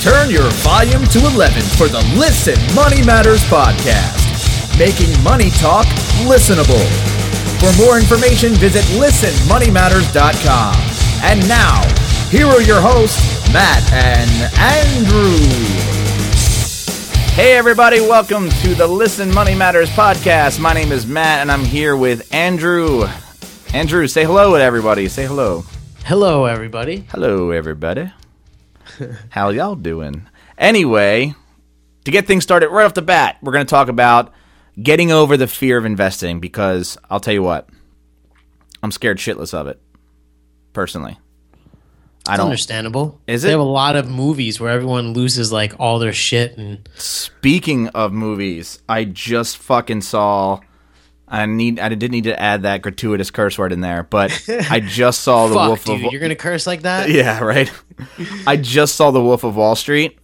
Turn your volume to 11 for the Listen Money Matters podcast, making money talk listenable. For more information, visit listenmoneymatters.com. And now, here are your hosts, Matt and Andrew. Hey, everybody, welcome to the Listen Money Matters podcast. My name is Matt, and I'm here with Andrew. Andrew, say hello to everybody. Say hello. Hello, everybody. Hello, everybody. How y'all doing? Anyway, to get things started right off the bat, we're going to talk about getting over the fear of investing because I'll tell you what, I'm scared shitless of it, personally. I It's don't. understandable. Is They it? have a lot of movies where everyone loses like all their shit and Speaking of movies, I just fucking saw. I need. I didn't need to add that gratuitous curse word in there, but I just saw the fuck, Wolf dude, of. you're gonna curse like that? yeah, right. I just saw the Wolf of Wall Street.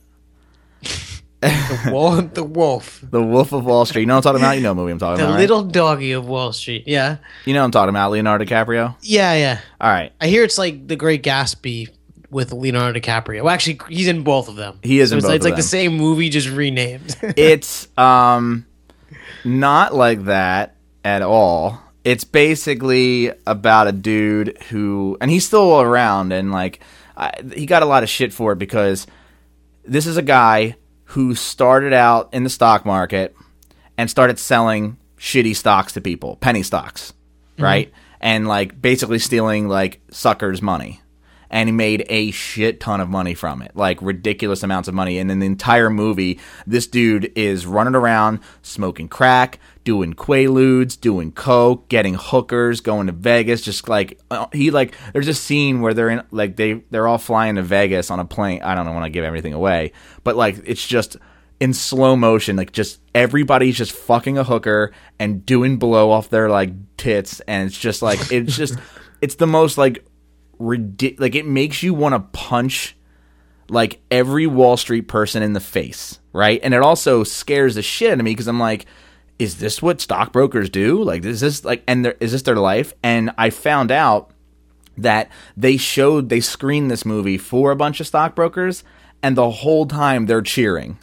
The wolf, the wolf, The Wolf of Wall Street. You know what I'm talking about? You know what movie I'm talking the about. The little doggy of Wall Street. Yeah, You know what I'm talking about? Leonardo DiCaprio. yeah, yeah. All right, I hear it's like The Great Gatsby with Leonardo DiCaprio. Well, actually, he's in both of them. He is So in it's, both like, it's like the same movie, just renamed. it's um not like that at all. It's basically about a dude who, and he's still around, and like I, he got a lot of shit for it because this is a guy who started out in the stock market and started selling shitty stocks to people, penny stocks, mm-hmm. right? And like basically stealing like suckers' money. And he made a shit ton of money from it, like ridiculous amounts of money. And in the entire movie, this dude is running around smoking crack, doing quaaludes, doing coke, getting hookers, going to Vegas. Just like uh, he like, there's a scene where they're in like they they're all flying to Vegas on a plane. I don't want to give everything away, but like it's just in slow motion, like just everybody's just fucking a hooker and doing blow off their like tits, and it's just like it's just it's the most like ridiculous. Like it makes you want to punch like every Wall Street person in the face, right? And it also scares the shit out of me because I'm like, is this what stockbrokers do? Like, is this like, and is this their life? And I found out that they showed they screened this movie for a bunch of stockbrokers, and the whole time they're cheering,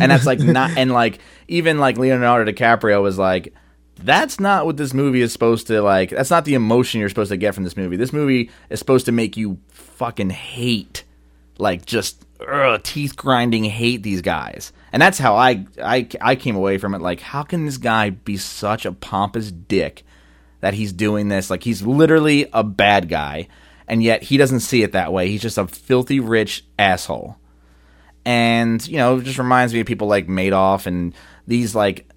and that's like not, and like even like Leonardo DiCaprio was like. That's not what this movie is supposed to like. That's not the emotion you're supposed to get from this movie. This movie is supposed to make you fucking hate like just ugh, teeth grinding hate these guys and that's how I, I i came away from it like how can this guy be such a pompous dick that he's doing this like he's literally a bad guy and yet he doesn't see it that way he's just a filthy rich asshole and you know it just reminds me of people like madoff and these like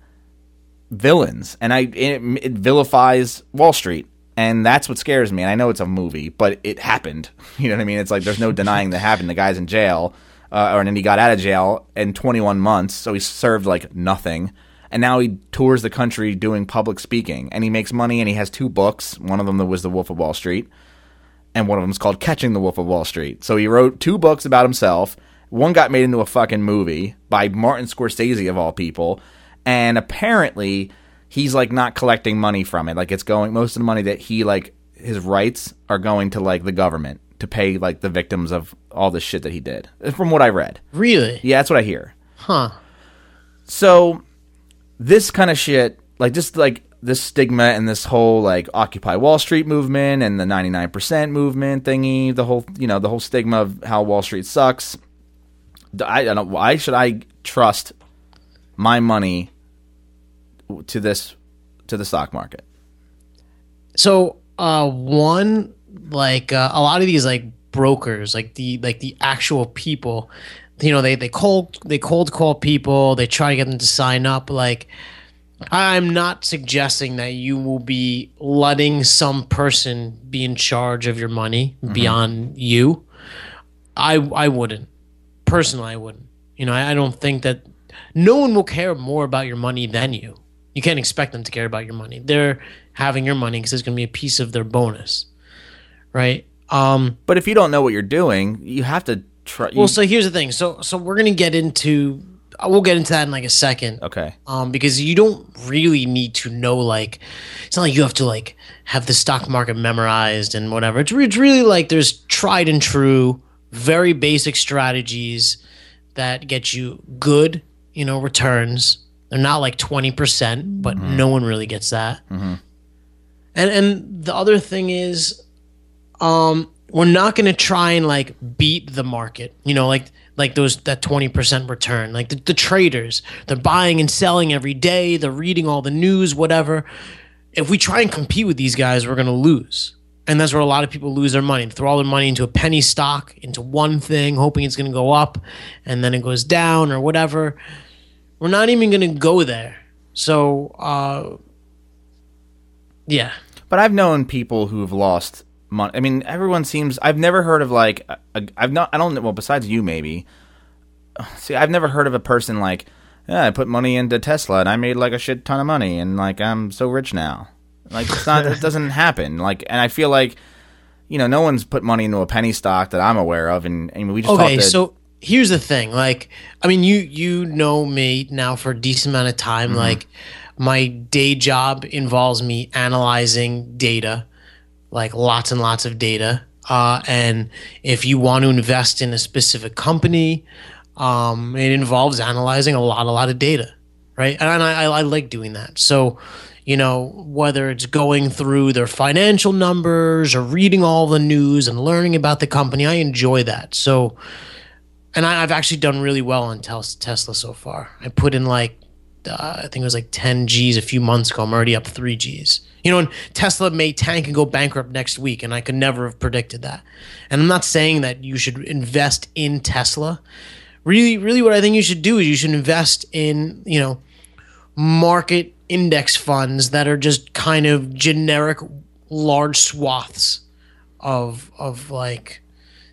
villains and i it, it vilifies wall street and that's what scares me and i know it's a movie but it happened you know what i mean it's like there's no denying that happened the guy's in jail uh, or and then he got out of jail in 21 months so he served like nothing and now he tours the country doing public speaking and he makes money and he has two books one of them was the wolf of wall street and one of them is called Catching the Wolf of Wall Street. So he wrote two books about himself. One got made into a fucking movie by Martin Scorsese of all people, and apparently he's like not collecting money from it. Like it's going most of the money that he like his rights are going to like the government to pay like the victims of all the shit that he did. From what I read. really? Yeah, that's what I hear. Huh? So this kind of shit, like just like this stigma and this whole like Occupy Wall Street movement and the 99% movement thingy, the whole, you know, the whole stigma of how Wall Street sucks. I, I don't know. Why should I trust my money to this, to the stock market? So, uh, one like uh, a lot of these like brokers, like the like the actual people, you know, they they cold they cold call people. They try to get them to sign up. Like, I'm not suggesting that you will be letting some person be in charge of your money beyond you. I I wouldn't personally. I wouldn't. You know, I, I don't think that no one will care more about your money than you. You can't expect them to care about your money. They're having your money because it's going to be a piece of their bonus, right? Um, But if you don't know what you're doing, you have to try. well, so here's the thing. So, so we're going to get into. We'll get into that in like a second. okay. Um, because you don't really need to know like it's not like you have to like have the stock market memorized and whatever. It's, it's really like there's tried and true very basic strategies that get you good, you know, returns. They're not like 20%, but no one really gets that. And and the other thing is um we're not going to try and like beat the market. You know, like like those that 20% return. Like the, the traders, they're buying and selling every day, they're reading all the news, whatever. If we try and compete with these guys, we're going to lose. And that's where a lot of people lose their money. They throw all their money into a penny stock, into one thing, hoping it's going to go up, and then it goes down or whatever. We're not even going to go there. So, uh, yeah. But I've known people who've lost money. I mean, everyone seems. I've never heard of like. I've not. I don't. know Well, besides you, maybe. See, I've never heard of a person like. Yeah, I put money into Tesla and I made like a shit ton of money and like I'm so rich now. Like it's not. it doesn't happen. Like, and I feel like, you know, no one's put money into a penny stock that I'm aware of. And, and we just Okay, so here's the thing. Like, I mean, you you know me now for a decent amount of time. Mm-hmm. Like, my day job involves me analyzing data, like lots and lots of data. Uh, and if you want to invest in a specific company, um, it involves analyzing a lot, a lot of data, right? And I, I, I like doing that. So, you know, whether it's going through their financial numbers or reading all the news and learning about the company, I enjoy that. So, and I, I've actually done really well on tes- Tesla so far. I put in like, uh, I think it was like 10 G's a few months ago. I'm already up three G's. You know, and Tesla may tank and go bankrupt next week, and I could never have predicted that. And I'm not saying that you should invest in Tesla. Really, really, what I think you should do is you should invest in, you know, market index funds that are just kind of generic large swaths of of like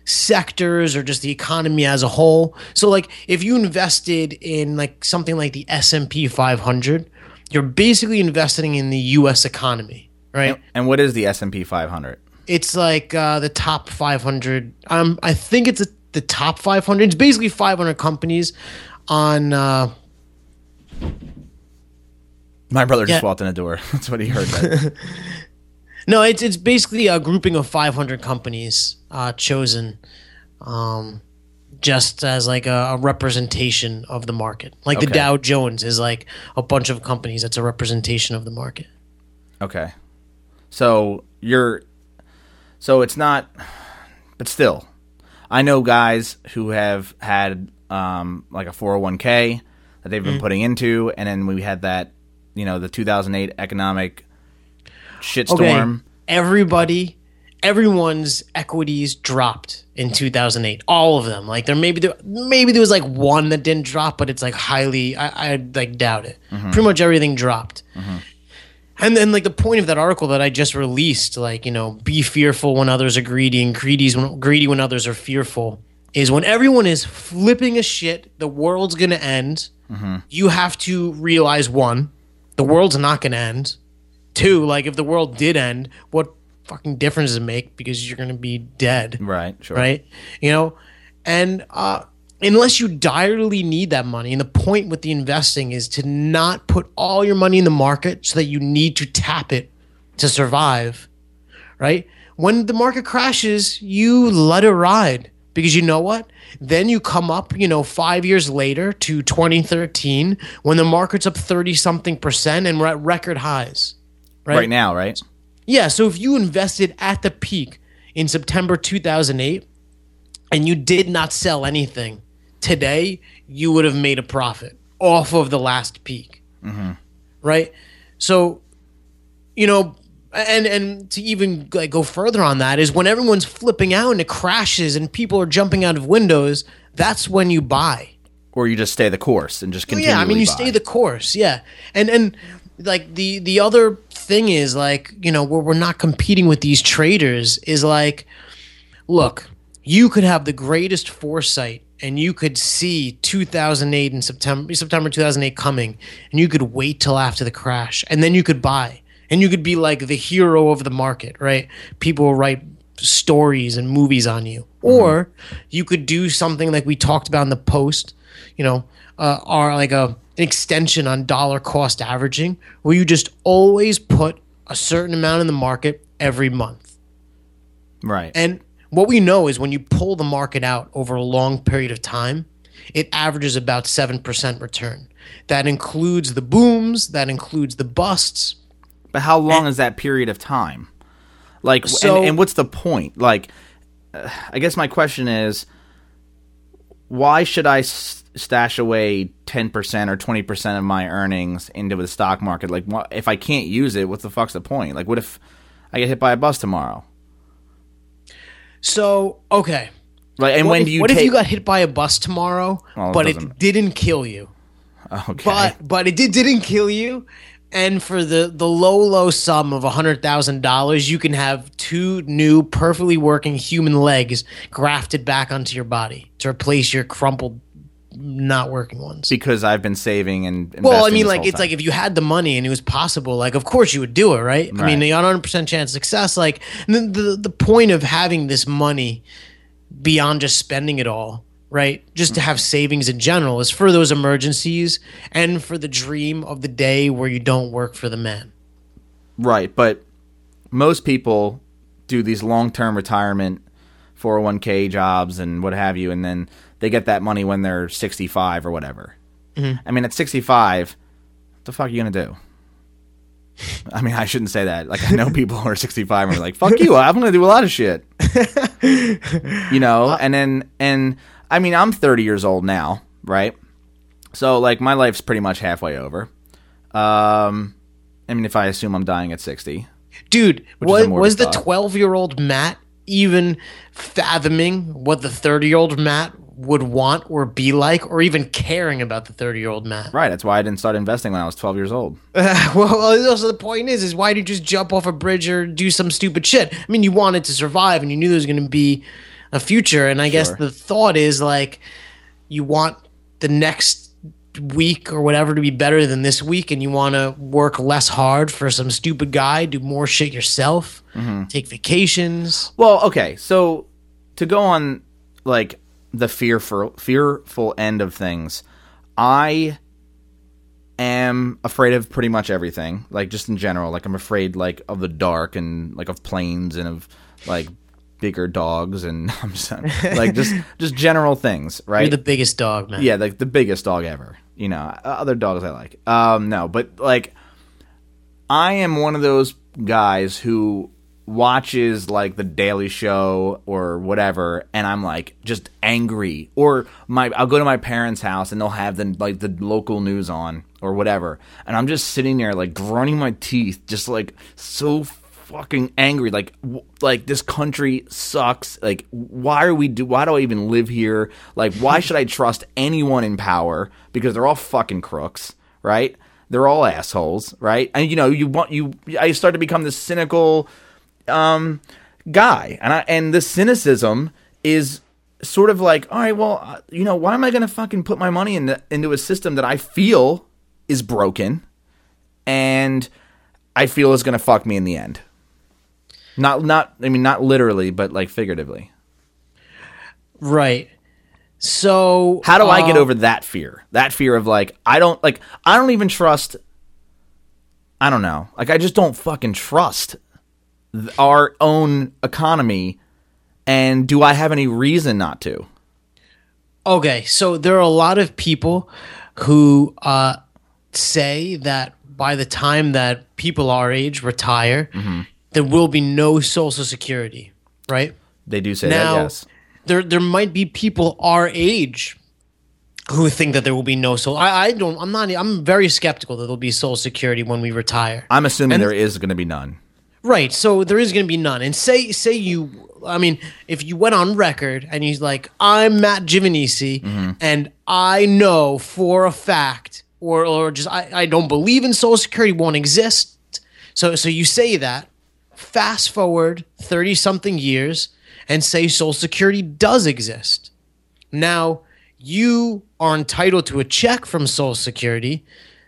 sectors or just the economy as a whole. So like if you invested in like something like the S&P 500, you're basically investing in the US economy, right? and what is the S and P 500? It's like uh, the top 500 um I think it's a, the top 500. It's basically 500 companies on uh My brother just Yeah. walked in the door. That's what he heard. No, it's it's basically a grouping of 500 companies uh, chosen, um, just as like a, a representation of the market. Like the Dow Jones is like a bunch of companies that's a representation of the market. Okay. So you're so it's not but still I know guys who have had um like a 401k that they've Mm-hmm. been putting into and then we had that you know the 2008 economic shitstorm. Everybody, everyone's equities dropped in 2008. All of them. Like there maybe there maybe there was like one that didn't drop, but it's like highly I, I like doubt it. Mm-hmm. Pretty much everything dropped. Mm-hmm. And then, like the point of that article that I just released, like you know, be fearful when others are greedy, and greedy when greedy when others are fearful, is when everyone is flipping a shit. The world's gonna end. Mm-hmm. You have to realize one, the world's not gonna end. Two, like if the world did end, what fucking difference does it make? Because you're gonna be dead Right, sure. right? You know, and uh, unless you direly need that money, and the point with the investing is to not put all your money in the market so that you need to tap it to survive, right? When the market crashes, you let it ride because you know what? Then you come up, you know, five years later to 2013 when the market's up 30 something percent and we're at record highs. Right now, right? Yeah, so if you invested at the peak in September 2008 and you did not sell anything, today you would have made a profit off of the last peak. Mm-hmm. Right? So, you know, and and to even like go further on that is when everyone's flipping out and it crashes and people are jumping out of windows, that's when you buy. Or you just stay the course and just Well, continue. yeah, I mean, you stay the course. Yeah, and and like the the other thing is like you know where we're not competing with these traders is like, look, you could have the greatest foresight and you could see 2008 in September September 2008 coming, and you could wait till after the crash, and then you could buy, and you could be like the hero of the market, right? People will write stories and movies on you, or you could do something like we talked about in the post, you know, uh, are like a an extension on dollar cost averaging, where you just always put a certain amount in the market every month. Right. And what we know is when you pull the market out over a long period of time, it averages about 7% return. That includes the booms, that includes the busts. But how long is that period of time? Like, So- and, and what's the point? Like, uh, I guess my question is, why should I s- stash away ten percent or twenty percent of my earnings into the stock market? Like, if I can't use it, what the fuck's the point? Like, what if I get hit by a bus tomorrow? So, okay. Like, and What when if, do you what take? if you got hit by a bus tomorrow, Well, it but it doesn't- didn't kill you? okay, But but it did didn't kill you. And for the the low low sum of hundred thousand dollars, you can have two new perfectly working human legs grafted back onto your body to replace your crumpled, not working ones. because I've been saving and Well, I mean, like it's time. like if you had the money and it was possible, like of course you would do it, right? I mean, Right. the 100 percent chance of success. Like the, the the point of having this money beyond just spending it all, right? Just to have savings in general is for those emergencies and for the dream of the day where you don't work for the man. Right, but most people do these long-term retirement 401k jobs and what have you and then they get that money when they're 65 or whatever. I mean at 65, what the fuck are you going to do? I mean, I shouldn't say that. Like I know people who are 65 and are like, "Fuck you, I'm going to do a lot of shit." you know, and then and I mean, I'm 30 years old now, right? So like my life's pretty much halfway over. Um I mean, if I assume I'm dying at 60. Dude, is was, a morbid was the 12 year old Matt even fathoming what the 30 year old Matt would want or be like, or even caring about the 30 year old Matt? Right. That's why I didn't start investing when I was 12 years old. well, also the point is, is why did you just jump off a bridge or do some stupid shit? I mean, you wanted to survive and you knew there was going to be a future. And I guess the thought is like, you want the next week or whatever to be better than this week, and you want to work less hard for some stupid guy, do more shit yourself, Mm-hmm. take vacations. Well, okay. So to go on like the fearful fearful end of things, I am afraid of pretty much everything. Like just in general, like I'm afraid like of the dark and like of planes and of like bigger dogs and I'm just like just just general things, right? You're the biggest dog, man. Yeah, like the biggest dog ever. You know, other dogs I like. Um, no, but like, I am one of those guys who watches like the Daily Show or whatever, and I'm like just angry. Or my, I'll go to my parents' house and they'll have the like the local news on or whatever, and I'm just sitting there like grinding my teeth, just like so fucking angry. Like w- like this country sucks. Like why are we do why do i even live here? Like why should i trust anyone in power? Because they're all fucking crooks right? They're all assholes right? And you know you want you i start to become this cynical um guy and i and this cynicism is sort of like all right well uh, you know why am i gonna fucking put my money in into a system that i feel is broken and i feel is gonna fuck me in the end not not I mean not literally, but like figuratively. Right. So How do I get uh, over that fear? That fear of like I don't like I don't even trust I don't know. Like I just don't fucking trust our own economy and do I have any reason not to? Okay, so there are a lot of people who uh, say that by the time that people our age retire, Mm-hmm. there will be no social security, right? They do say Now, that, yes. there there might be people our age who think that there will be no social. I, I don't. I'm not. I'm very skeptical that there'll be social security when we retire. I'm assuming and- there is going to be none. Right. So there is going to be none. And say say you, I mean, if you went on record and he's like, I'm Matt Giovanisci, mm-hmm. and I know for a fact, or or just I, I don't believe in Social Security won't exist. So so you say that. Fast forward thirty something years and say Social Security does exist. Now you are entitled to a check from Social Security.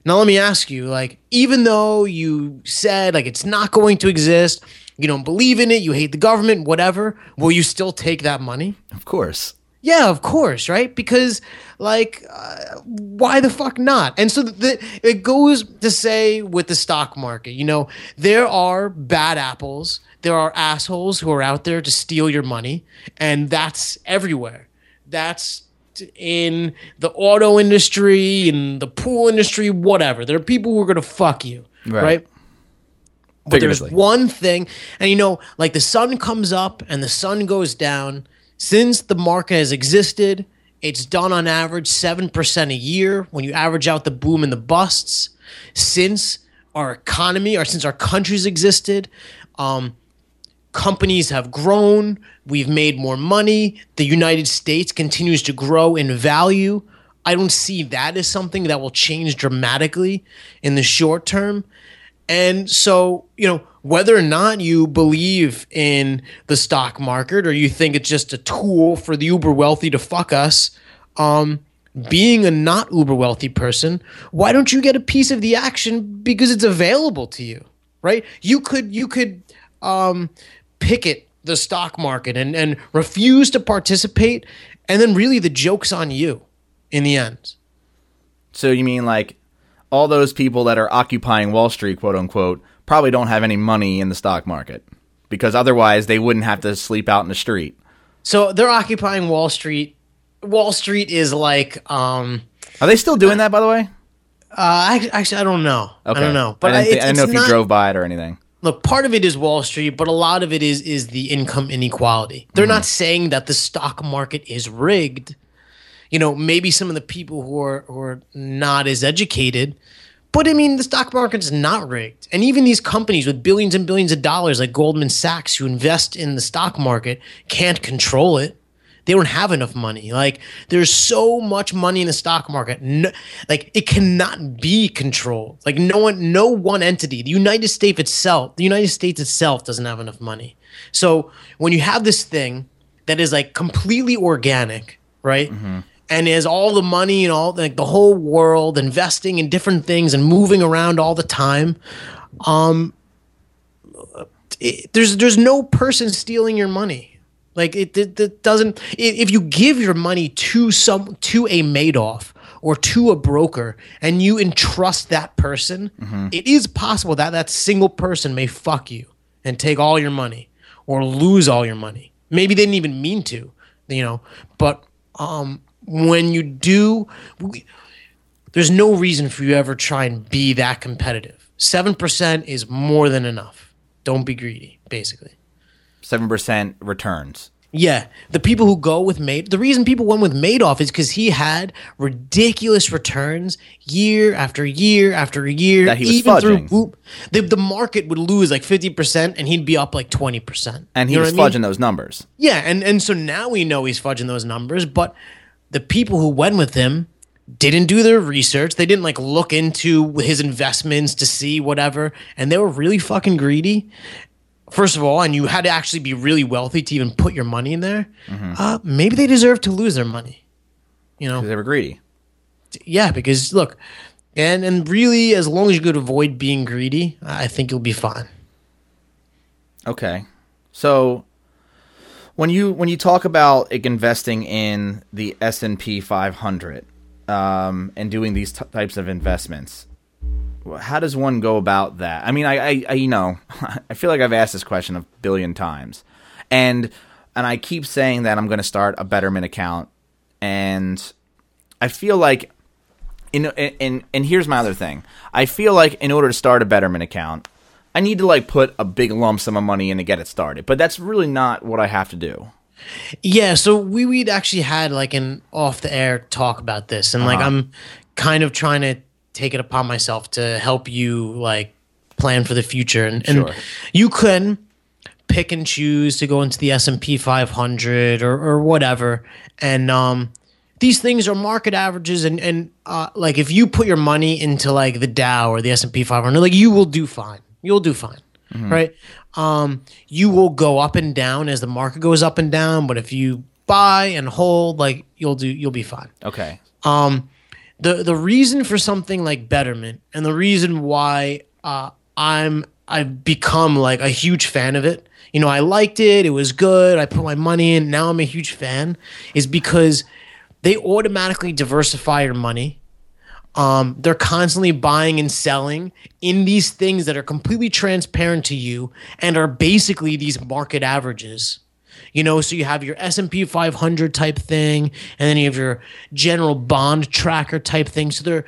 Now let me ask you, like, even though you said like it's not going to exist, you don't believe in it, you hate the government, whatever, will you still take that money? Of course. Yeah, of course, right? Because like, uh, why the fuck not? And so the, it goes to say with the stock market, you know, there are bad apples there are assholes who are out there to steal your money, and that's everywhere. That's in the auto industry, in the pool industry, whatever. There are people who are going to fuck you, Right. right? But there's one thing, and you know, like the sun comes up and the sun goes down. Since the market has existed, it's done on average 7% a year when you average out the boom and the busts. Since our economy or since our countries existed, um, companies have grown. We've made more money. The United States continues to grow in value. I don't see that as something that will change dramatically in the short term. And so, you know, whether or not you believe in the stock market or you think it's just a tool for the uber wealthy to fuck us, um, being a not uber wealthy person, why don't you get a piece of the action because it's available to you, right? You could you could um, picket the stock market and and refuse to participate, and then really the joke's on you in the end. So you mean like all those people that are occupying Wall Street, quote unquote, probably don't have any money in the stock market because otherwise they wouldn't have to sleep out in the street. So they're occupying Wall Street. Wall Street is like, um, Are they still doing that, by the way? uh, actually, actually, I don't know. Okay. I don't know. But I didn't, thi- it's- I didn't know if you drove by it or anything. Look part of it is wall street but a lot of it is is the income inequality. They're not mm-hmm. saying that the stock market is rigged. You know maybe some of the people who are who are not as educated but i mean the stock market's not rigged. And even these companies with billions and billions of dollars like goldman sachs who invest in the stock market can't control it they don't have enough money. Like there's so much money in the stock market. No, like it cannot be controlled. Like no one, no one entity. The United States itself, the United States itself doesn't have enough money. So when you have this thing that is like completely organic, right? And is all the money and all like the whole world investing in different things and moving around all the time. Um, it, there's there's no person stealing your money. Like it, it, it doesn't. If you give your money to some to a Madoff or to a broker, and you entrust that person, it is possible that that single person may fuck you and take all your money or lose all your money. Maybe they didn't even mean to, you know. But um, when you do, we- there's no reason for you to ever try and be that competitive. Seven percent is more than enough. Don't be greedy, basically. Seven percent returns. Yeah, the people who go with Made, the reason people went with Madoff is because he had ridiculous returns year after year after year. That he was even through fudging. boom, the the market would lose like fifty percent, and he'd be up like twenty percent. And he you know was what I mean? fudging those numbers. Yeah, and and so now we know he's fudging those numbers, but the people who went with him didn't do their research. They didn't like look into his investments to see whatever, and they were really fucking greedy. First of all, and you had to actually be really wealthy to even put your money in there. Uh, maybe they deserve to lose their money. You know, because they were greedy. yeah, because look, and and really, as long as you could avoid being greedy, I think you'll be fine. Okay. So when you when you talk about like, investing in the S and P 500 um, and doing these t- types of investments, how does one go about that? I mean, I, I, I you know, I feel like I've asked this question a billion times, and and I keep saying that I'm going to start a Betterment account, and I feel like. In, and and here's my other thing. I feel like in order to start a Betterment account, I need to like put a big lump sum of money in to get it started. But that's really not what I have to do. Yeah, so we we'd actually had like an off the air talk about this, and like uh-huh. I'm kind of trying to take it upon myself to help you like plan for the future, and, and you can pick and choose to go into the S and P 500 or or whatever, and um. These things are market averages, and and uh, like if you put your money into like the Dow or the S and P 500, like you will do fine. You'll do fine, right? Um, you will go up and down as the market goes up and down, but if you buy and hold, like you'll do, you'll be fine. Okay. The The reason for something like Betterment, and the reason why uh, I'm I've become like a huge fan of it. You know, I liked it; it was good. I put my money in. Now I'm a huge fan, is because they automatically diversify your money. Um, they're constantly buying and selling in these things that are completely transparent to you and are basically these market averages. You know, so you have your S&P 500 type thing and then you have your general bond tracker type thing. So they're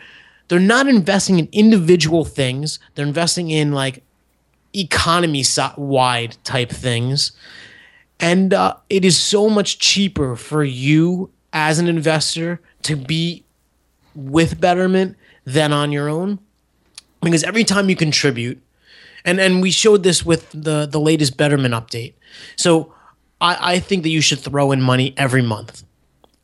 they're not investing in individual things. They're investing in like economy wide type things. And uh, it is so much cheaper for you as an investor to be with Betterment than on your own. Because every time you contribute, and, and we showed this with the, the latest Betterment update. So I, I think that you should throw in money every month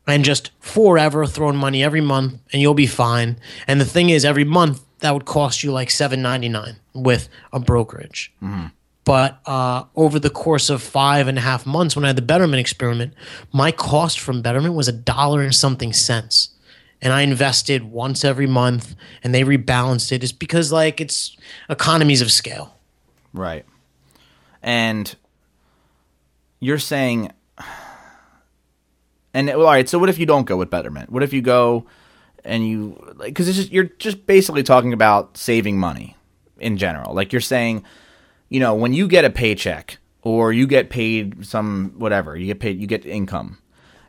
and just forever throw in money every month and you'll be fine. And the thing is, every month that would cost you like seven ninety nine with a brokerage. Mm-hmm. But uh, over the course of five and a half months, when I had the Betterment experiment, my cost from Betterment was a dollar and something cents. And I invested once every month and they rebalanced it. It's because, like, it's economies of scale. Right. And you're saying, and well, all right, so what if you don't go with Betterment? What if you go and you, like because it's just you're just basically talking about saving money in general. Like, you're saying, you know, when you get a paycheck or you get paid some whatever, you get paid, you get income,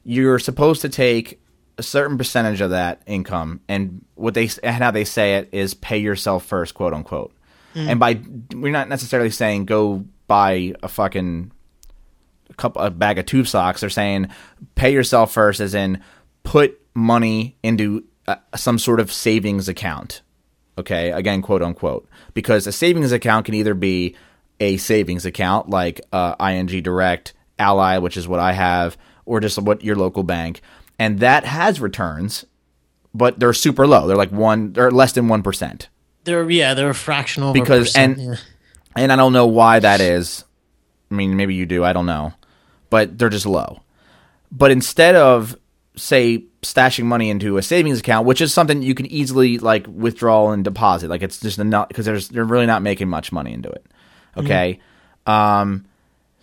you're supposed to take a certain percentage of that income and what they and how they say it is pay yourself first, quote unquote. Mm. And by we're not necessarily saying go buy a fucking a couple a bag of tube socks. They're saying pay yourself first, as in put money into uh, some sort of savings account. Okay, again, quote unquote, because a savings account can either be a savings account like uh, ING Direct, Ally, which is what I have, or just what your local bank, and that has returns, but they're super low. They're like one, they're less than one percent. They're yeah, they're a fractional because and yeah. and I don't know why that is. I mean, maybe you do. I don't know, but they're just low. But instead of say stashing money into a savings account, which is something you can easily like withdraw and deposit, like it's just not because there's they're really not making much money into it. Okay. Mm-hmm. Um,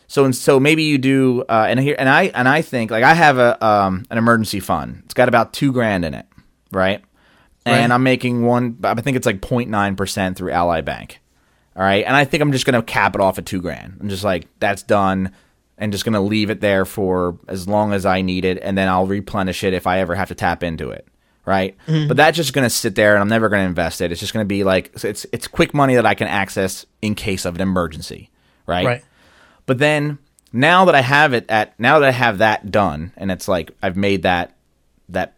so and so maybe you do, uh, and here and I and I think like I have a um, an emergency fund. It's got about two grand in it, right? And. I'm making one. I think it's like 0.9 percent through Ally Bank. All right, and I think I'm just gonna cap it off at two grand. I'm just like that's done, and just gonna leave it there for as long as I need it, and then I'll replenish it if I ever have to tap into it right? Mm-hmm. But that's just going to sit there, and I'm never going to invest it. It's just going to be like it's it's quick money that I can access in case of an emergency, right? Right. But then now that I have it at now that I have that done, and it's like I've made that that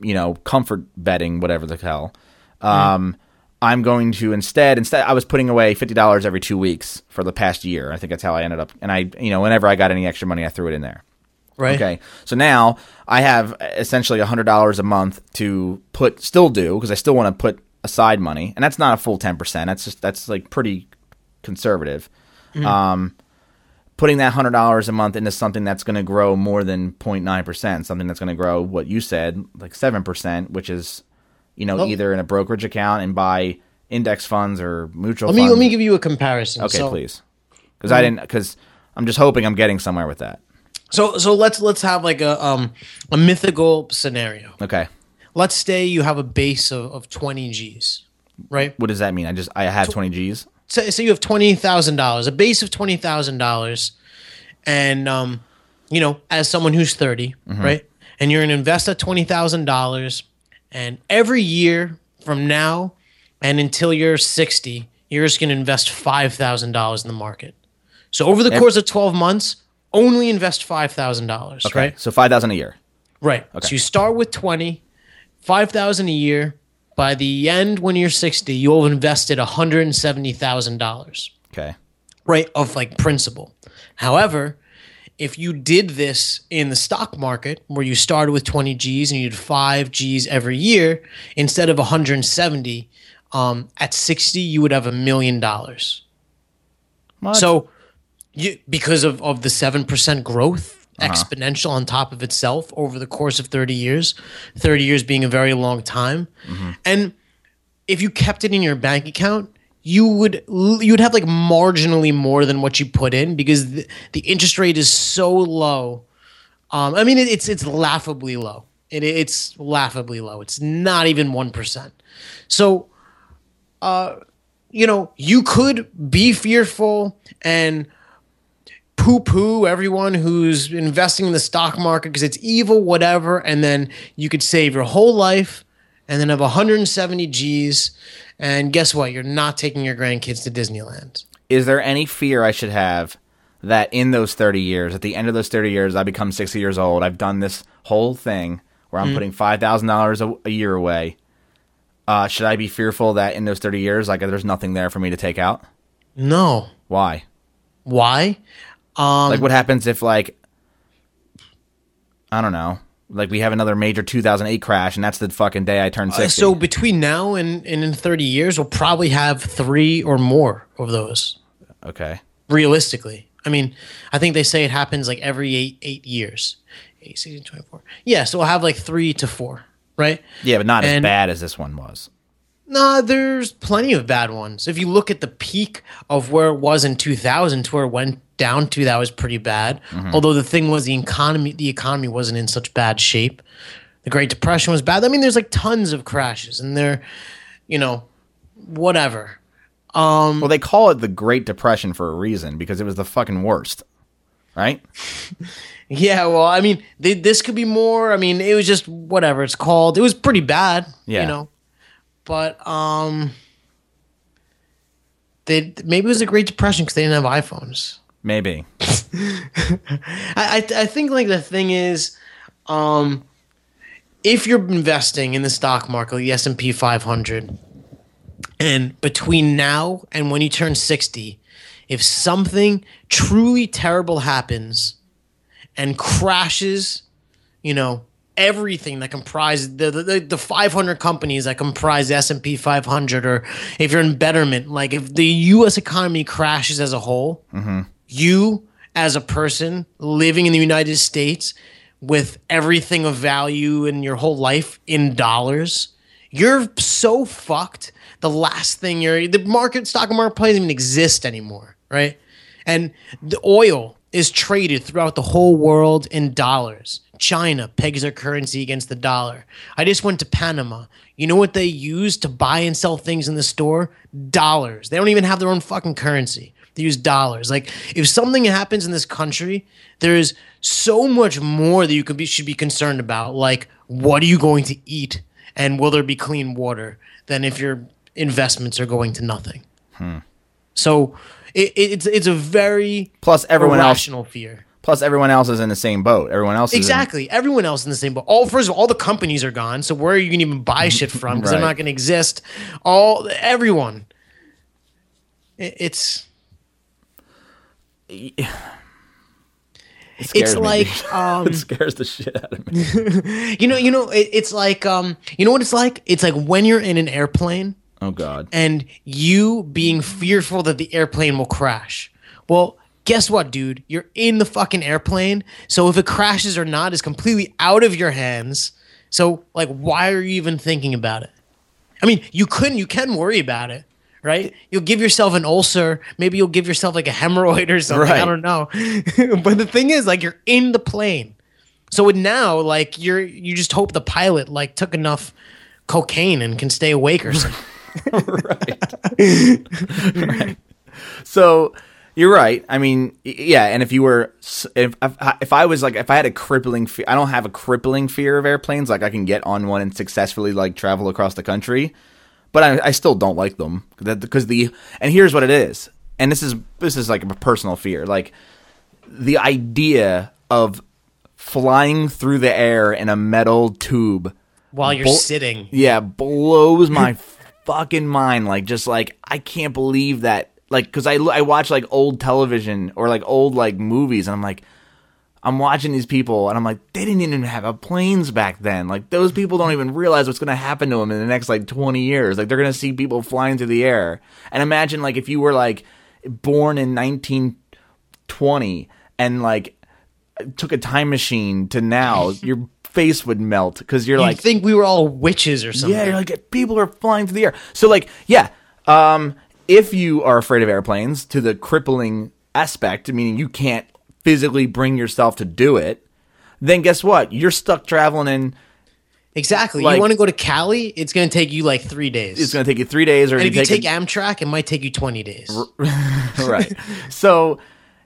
you know comfort betting, whatever the hell. Um, mm. I'm going to instead instead I was putting away fifty dollars every two weeks for the past year. I think that's how I ended up. And I you know whenever I got any extra money, I threw it in there. Right. Okay. So now I have essentially hundred dollars a month to put still do because I still want to put aside money, and that's not a full ten percent. That's just that's like pretty conservative. Mm-hmm. Um, putting that hundred dollars a month into something that's going to grow more than 0.9 percent, something that's going to grow what you said like seven percent, which is you know well, either in a brokerage account and buy index funds or mutual. Let me funds. let me give you a comparison. Okay, so, please, because I didn't because I'm just hoping I'm getting somewhere with that. So so let's let's have like a um a mythical scenario. Okay. Let's say you have a base of, of 20 G's, right? What does that mean? I just I have 20 G's. So, so you have twenty thousand dollars, a base of twenty thousand dollars, and um, you know, as someone who's 30 mm-hmm. right, and you're gonna invest that twenty thousand dollars, and every year from now and until you're sixty, you're just gonna invest five thousand dollars in the market. So over the course of twelve months, only invest five thousand dollars. Okay, right? so five thousand a year. Right. Okay. So you start with twenty, five thousand a year. By the end, when you're sixty, you'll have invested one hundred and seventy thousand dollars. Okay. Right of like principal. However, if you did this in the stock market where you started with 20 G's and you did 5 G's every year instead of 170 um, at 60 you would have a million dollars. So you, because of, of the 7% growth uh-huh. exponential on top of itself over the course of 30 years 30 years being a very long time mm-hmm. and if you kept it in your bank account you would you would have like marginally more than what you put in because the, the interest rate is so low um, i mean it, it's it's laughably low It, it's laughably low. It's not even 1%. So, uh, you know, you could be fearful and poo poo everyone who's investing in the stock market because it's evil, whatever. And then you could save your whole life and then have 170 G's. And guess what? You're not taking your grandkids to Disneyland. Is there any fear I should have that in those 30 years, at the end of those 30 years, I become 60 years old, I've done this whole thing where I'm putting $5,000 a year away? Uh, should I be fearful that in those 30 years, like there's nothing there for me to take out? No. Why? Why? Um, Like what happens if like I don't know, like we have another major 2008 crash and that's the fucking day I turn 60. Uh, so between now and, and in 30 years, we'll probably have three or more of those. okay. realistically. I mean, I think they say it happens like every eight eight years. 8, 16, 24. Yeah, so we'll have like three to four, right? Yeah, but not as bad as this one was. Nah, there's plenty of bad ones. If you look at the peak of where it was in 2000 to where it went down to, that was pretty bad. Mm-hmm. Although the thing was, the economy the economy wasn't in such bad shape. The Great Depression was bad. I mean, there's like tons of crashes, and they're, you know, whatever. Um, well, they call it the Great Depression for a reason because it was the fucking worst. Right? Yeah, well, I mean, they, this could be more. I mean, it was just whatever it's called. It was pretty bad, Yeah. you know. But um, they maybe it was a Great Depression because they didn't have iPhones. Maybe. I, I I think like the thing is, um, if you're investing in the stock market, the S and P 500, and between now and when you turn 60, if something truly terrible happens and crashes, you know everything that comprises the, the the 500 companies that comprise the S&P 500 or if you're in betterment like if the US economy crashes as a whole mm-hmm. you as a person living in the United States with everything of value in your whole life in dollars, you're so fucked. The last thing you're the market stock market doesn't even exist anymore, right? And the oil is traded throughout the whole world in dollars. China pegs their currency against the dollar. I just went to Panama. You know what they use to buy and sell things in the store? Dollars. They don't even have their own fucking currency. They use dollars. Like if something happens in this country, there is so much more that you could be should be concerned about. Like what are you going to eat, and will there be clean water? Than if your investments are going to nothing. Hmm. So it, it's it's a very Plus everyone else fear. Plus everyone else is in the same boat. Everyone else is in- Exactly. Everyone else in the same boat. All first of all, all the companies are gone. So where are you going to even buy shit from? Because they're not going to exist. All everyone. It- it's it it's me. like um it scares the shit out of me. you know you know it, it's like um you know what it's like. It's like when you're in an airplane Oh god. and you being fearful that the airplane will crash. Well, guess what, dude? You're in the fucking airplane. So if it crashes or not is completely out of your hands. So like why are you even thinking about it? I mean, you couldn't you can worry about it, right? You'll give yourself an ulcer, maybe you'll give yourself like a hemorrhoid or something. I don't know. but the thing is like you're in the plane. So with now like you're you just hope the pilot like took enough cocaine and can stay awake or something. Right. So you're right. I mean, yeah. And if you were, if if I- was like, if I had a crippling, fear, I don't have a crippling fear of airplanes. Like I can get on one and successfully like travel across the country, but I, I still don't like them That- because the. And here's what it is. And this is this is like a personal fear. Like the idea of flying through the air in a metal tube while you're sitting. yeah, blows my fucking mind. Like, just like I can't believe that. Like, because I I watch like old television or like old like movies, and I'm like, I'm watching these people, and I'm like, they didn't even have a planes back then. Like, those people don't even realize what's gonna happen to them in the next like 20 years. Like, they're gonna see people flying through the air. And imagine like if you were like born in 1920 and like took a time machine to now, your face would melt because you're You'd like think we were all witches or something. yeah, you're like people are flying through the air. So like, yeah, um, if you are afraid of airplanes to the crippling aspect, meaning you can't physically bring yourself to do it, then guess what? You're stuck traveling in Exactly. Like- you want to go to Cali? It's going to take you like three days. It's going to take you three days, or and if you take a- Amtrak, it might take you 20 days. right. So,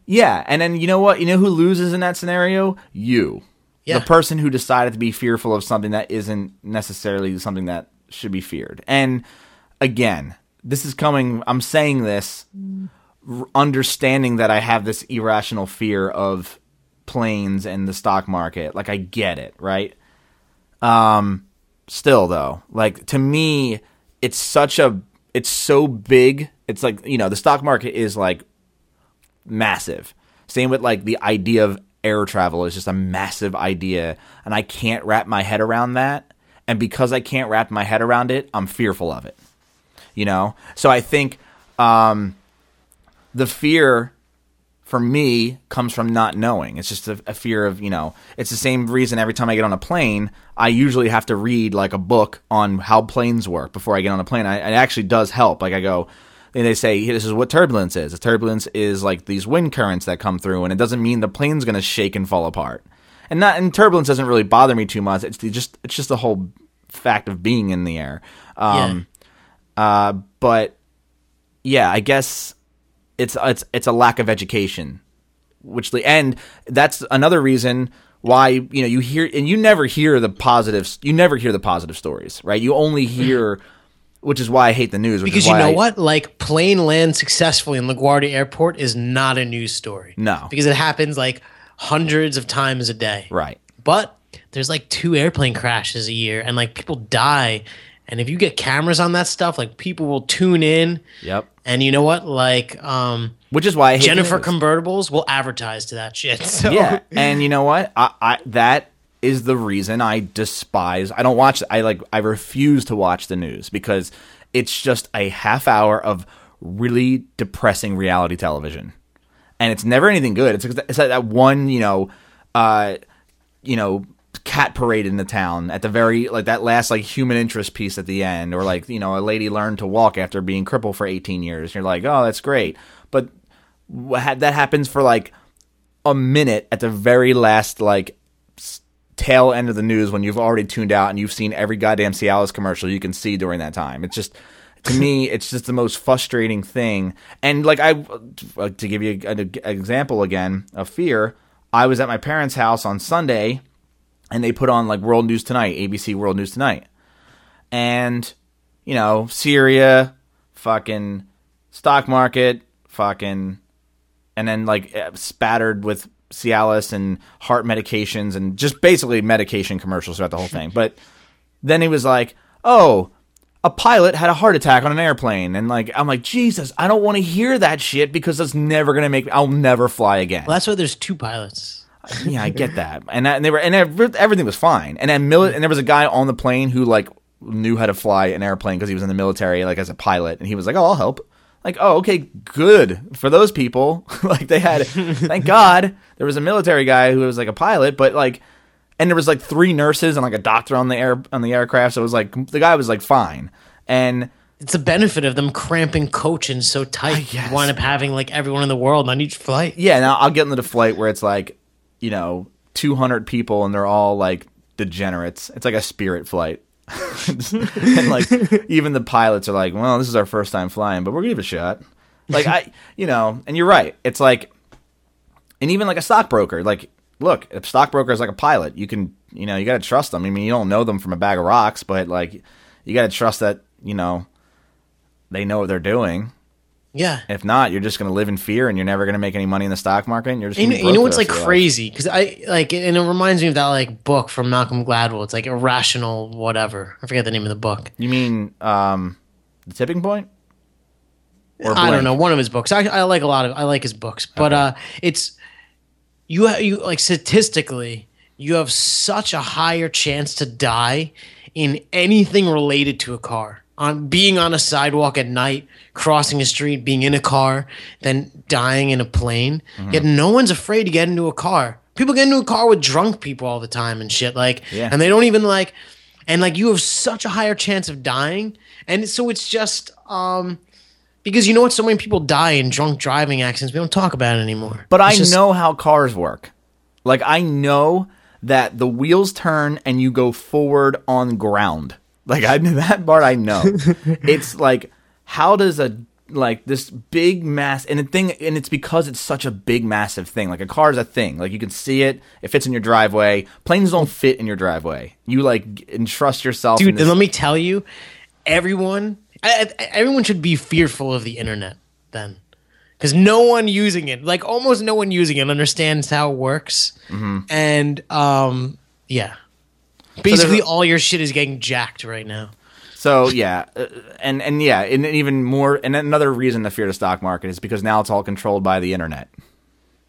yeah, and then you know what? You know who loses in that scenario? You. Yeah. The person who decided to be fearful of something that isn't necessarily something that should be feared. And again, this is coming I'm saying this understanding that I have this irrational fear of planes and the stock market. Like I get it, right? Um still though, like to me it's such a it's so big. It's like, you know, the stock market is like massive. Same with like the idea of air travel is just a massive idea and I can't wrap my head around that. And because I can't wrap my head around it, I'm fearful of it. You know? So I think um the fear for me comes from not knowing. It's just a, a fear of, you know, it's the same reason every time I get on a plane, I usually have to read like a book on how planes work before I get on a plane. I, it actually does help. Like I go, and they say, this is what turbulence is. turbulence is like these wind currents that come through, and it doesn't mean the plane's going to shake and fall apart. And not, and turbulence doesn't really bother me too much. It's just, it's just the whole fact of being in the air. Um, uh, but yeah, I guess it's it's it's a lack of education, which the and that's another reason why you know you hear and you never hear the positives. You never hear the positive stories, right? You only hear, which is why I hate the news. Because you know I- what? Like plane land successfully in LaGuardia Airport is not a news story. No. Because it happens like hundreds of times a day. Right. But there's like two airplane crashes a year and like people die. And if you get cameras on that stuff, like people will tune in. Yep. And you know what? Like um Which is why I hate Jennifer news. convertibles will advertise to that shit. So yeah and you know what I, I that is the reason i despise i don't watch i like i refuse to watch the news because it's just a half hour of really depressing reality television and it's never anything good it's, it's like that one you know uh you know cat parade in the town at the very like that last like human interest piece at the end or like you know a lady learned to walk after being crippled for 18 years you're like oh that's great but that happens for like a minute at the very last like tail end of the news when you've already tuned out and you've seen every goddamn Cialis commercial you can see during that time. It's just to me, it's just the most frustrating thing. And like I, to give you an example again of fear, I was at my parents' house on Sunday, and they put on like World News Tonight, ABC World News Tonight, and you know Syria, fucking stock market, fucking and then like uh, spattered with Cialis and heart medications and just basically medication commercials throughout the whole thing. But then he was like, "Oh, a pilot had a heart attack on an airplane," and like I'm like, Jesus, I don't want to hear that shit because it's never gonna make. I'll never fly again. Well, that's why there's two pilots. yeah, I get that, and that, and they were and ev- everything was fine. And then mili- and there was a guy on the plane who like knew how to fly an airplane because he was in the military, like as a pilot, and he was like, "Oh, I'll help." Like, oh, okay, good for those people. like they had, thank God, there was a military guy who was like a pilot, but like, and there was like three nurses and like a doctor on the air on the aircraft. So it was like the guy was like fine, and It's the benefit of them cramping coaching so ah, tight. guess. You wind up having like everyone in the world on each flight. Yeah, now I'll get into the flight where it's like, you know, 200 people and they're all like degenerates. It's like a spirit flight. and like even the pilots are like, well, this is our first time flying, but we're gonna give it a shot. Like I, you know, and you're right. It's like, and even like a stockbroker, like, look, a stockbroker is like a pilot. You can, you know, you got to trust them. I mean, you don't know them from a bag of rocks, but like, you got to trust that, you know, they know what they're doing. Yeah. If not, you're just going to live in fear and you're never going to make any money in the stock market. And you're just You know, you know what's like rest of your life. crazy because I like, and it reminds me of that like book from Malcolm Gladwell. It's like irrational, whatever. I forget the name of the book. You mean um, the tipping point? Or I don't know. One of his books. I, I like a lot of. I like his books, but uh, it's you. You like statistically, you have such a higher chance to die in anything related to a car. On being on a sidewalk at night, crossing a street, being in a car, then dying in a plane. Mm-hmm. Yet no one's afraid to get into a car. People get into a car with drunk people all the time and shit. Like, Yeah. and they don't even like, and like you have such a higher chance of dying. And so it's just, um, because you know what? So many people die in drunk driving accidents. We don't talk about it anymore. But I just- know how cars work. Like I know that the wheels turn and you go forward on ground. Like I knew that part I know. it's like how does a like this big mass and the thing and it's because it's such a big massive thing. Like a car is a thing. Like you can see it. It fits in your driveway. Planes don't fit in your driveway. You like entrust yourself dude. this- let me tell you, everyone, I, I- everyone should be fearful of the internet then, because no one using it, like almost no one using it, understands how it works, Mm-hmm. and um, yeah, basically all your shit is getting jacked right now. So yeah, uh, and and yeah, and even more, and another reason to fear the stock market is because now it's all controlled by the internet.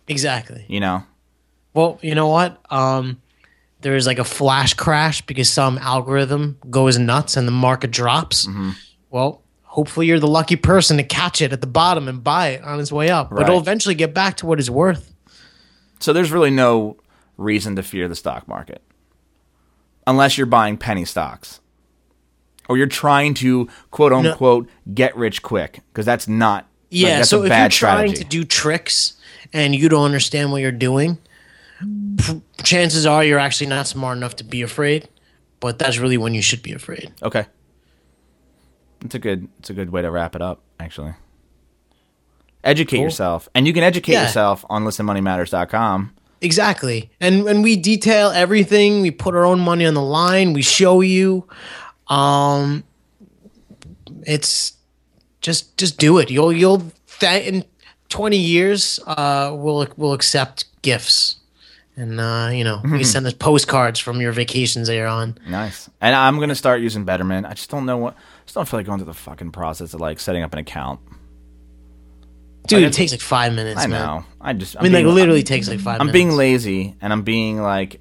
Exactly. You know, Well, you know what? Um, there's like a flash crash because some algorithm goes nuts and the market drops. Mm-hmm. Well, hopefully you're the lucky person to catch it at the bottom and buy it on its way up. But it'll eventually get back to what it's worth. so there's really no reason to fear the stock market unless you're buying penny stocks or you're trying to quote unquote get rich quick because that's not. like, Yeah. that's so a if bad you're trying strategy. to do tricks and you don't understand what you're doing, p- chances are you're actually not smart enough to be afraid. But that's really when you should be afraid. Okay. It's a good it's a good way to wrap it up, actually. Educate yourself. And you can educate Yeah. yourself on listenmoneymatters.com. Exactly. And and we detail everything. We put our own money on the line. We show you. Um it's just just do it. You'll you'll th- in 20 years uh we'll we'll accept gifts. And uh, you know, we send us postcards from your vacations that you're on. Nice. And I'm gonna start using Betterment. I just don't know what I just don't feel like going through the fucking process of like setting up an account. Dude, Like, it takes like five minutes. I man. know. I just I mean, like literally takes like 5 I'm minutes. being lazy and I'm being like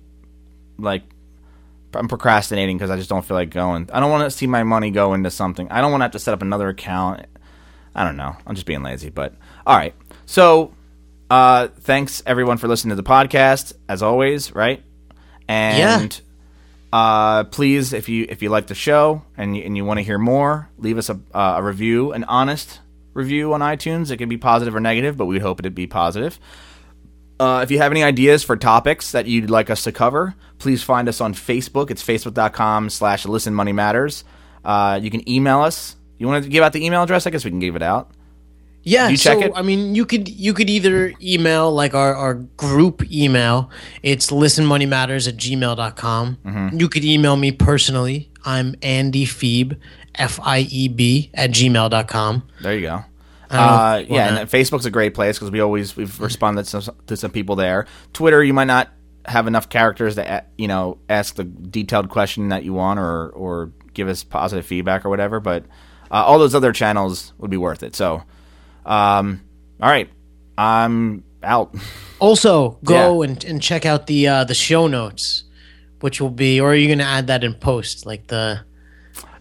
like I'm procrastinating because I just don't feel like going. I don't want to see my money go into something. I don't want to have to set up another account. I don't know. I'm just being lazy. But all right. So uh, thanks everyone for listening to the podcast as always. Right. And uh, please, if you if you like the show and you, and you want to hear more, leave us a, uh, a review, an honest review on iTunes. It can be positive or negative, but we'd hope it'd be positive. Uh, if you have any ideas for topics that you'd like us to cover, please find us on Facebook. It's facebook.com slash listen money matters. Uh, you can email us. You want to give out the email address? I guess we can give it out. Yeah, you so it? I mean, you could you could either email like our, our group email. It's listenmoneymatters at gmail.com. Mm-hmm. You could email me personally. I'm Andy Feeb, F I E B, at gmail.com. There you go. Uh, yeah, and Facebook's a great place because we always we've responded to some, to some people there. Twitter, you might not have enough characters to you know ask the detailed question that you want or or give us positive feedback or whatever. But uh, all those other channels would be worth it. So, um, all right, I'm out. Also, go and, and check out the uh, the show notes, which will be, or are you going to add that in post, like the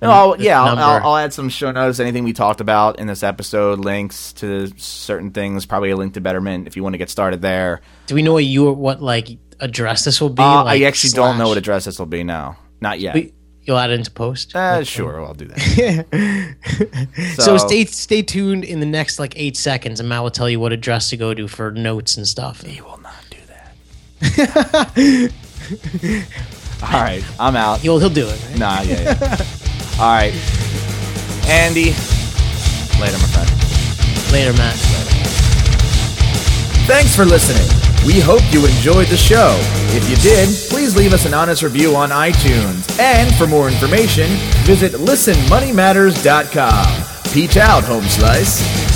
No, I'll, yeah, I'll. I'll, I'll add some show notes, anything we talked about in this episode, links to certain things, probably a link to Betterment if you want to get started there. Do we know what you what like address this will be? Uh, like, I actually don't know what address this will be now. Not yet. But You'll add it into post. Uh, sure, I'll do that. So stay stay tuned in the next like eight seconds, and Matt will tell you what address to go to for notes and stuff. He will not do that. All right, I'm out. He'll he'll do it. Right? Nah, yeah, yeah. All right, Andy. Later, my friend. Later, Matt. Thanks for listening. We hope you enjoyed the show. If you did, please leave us an honest review on iTunes. And for more information, visit listenmoneymatters.com. Peach out, home slice.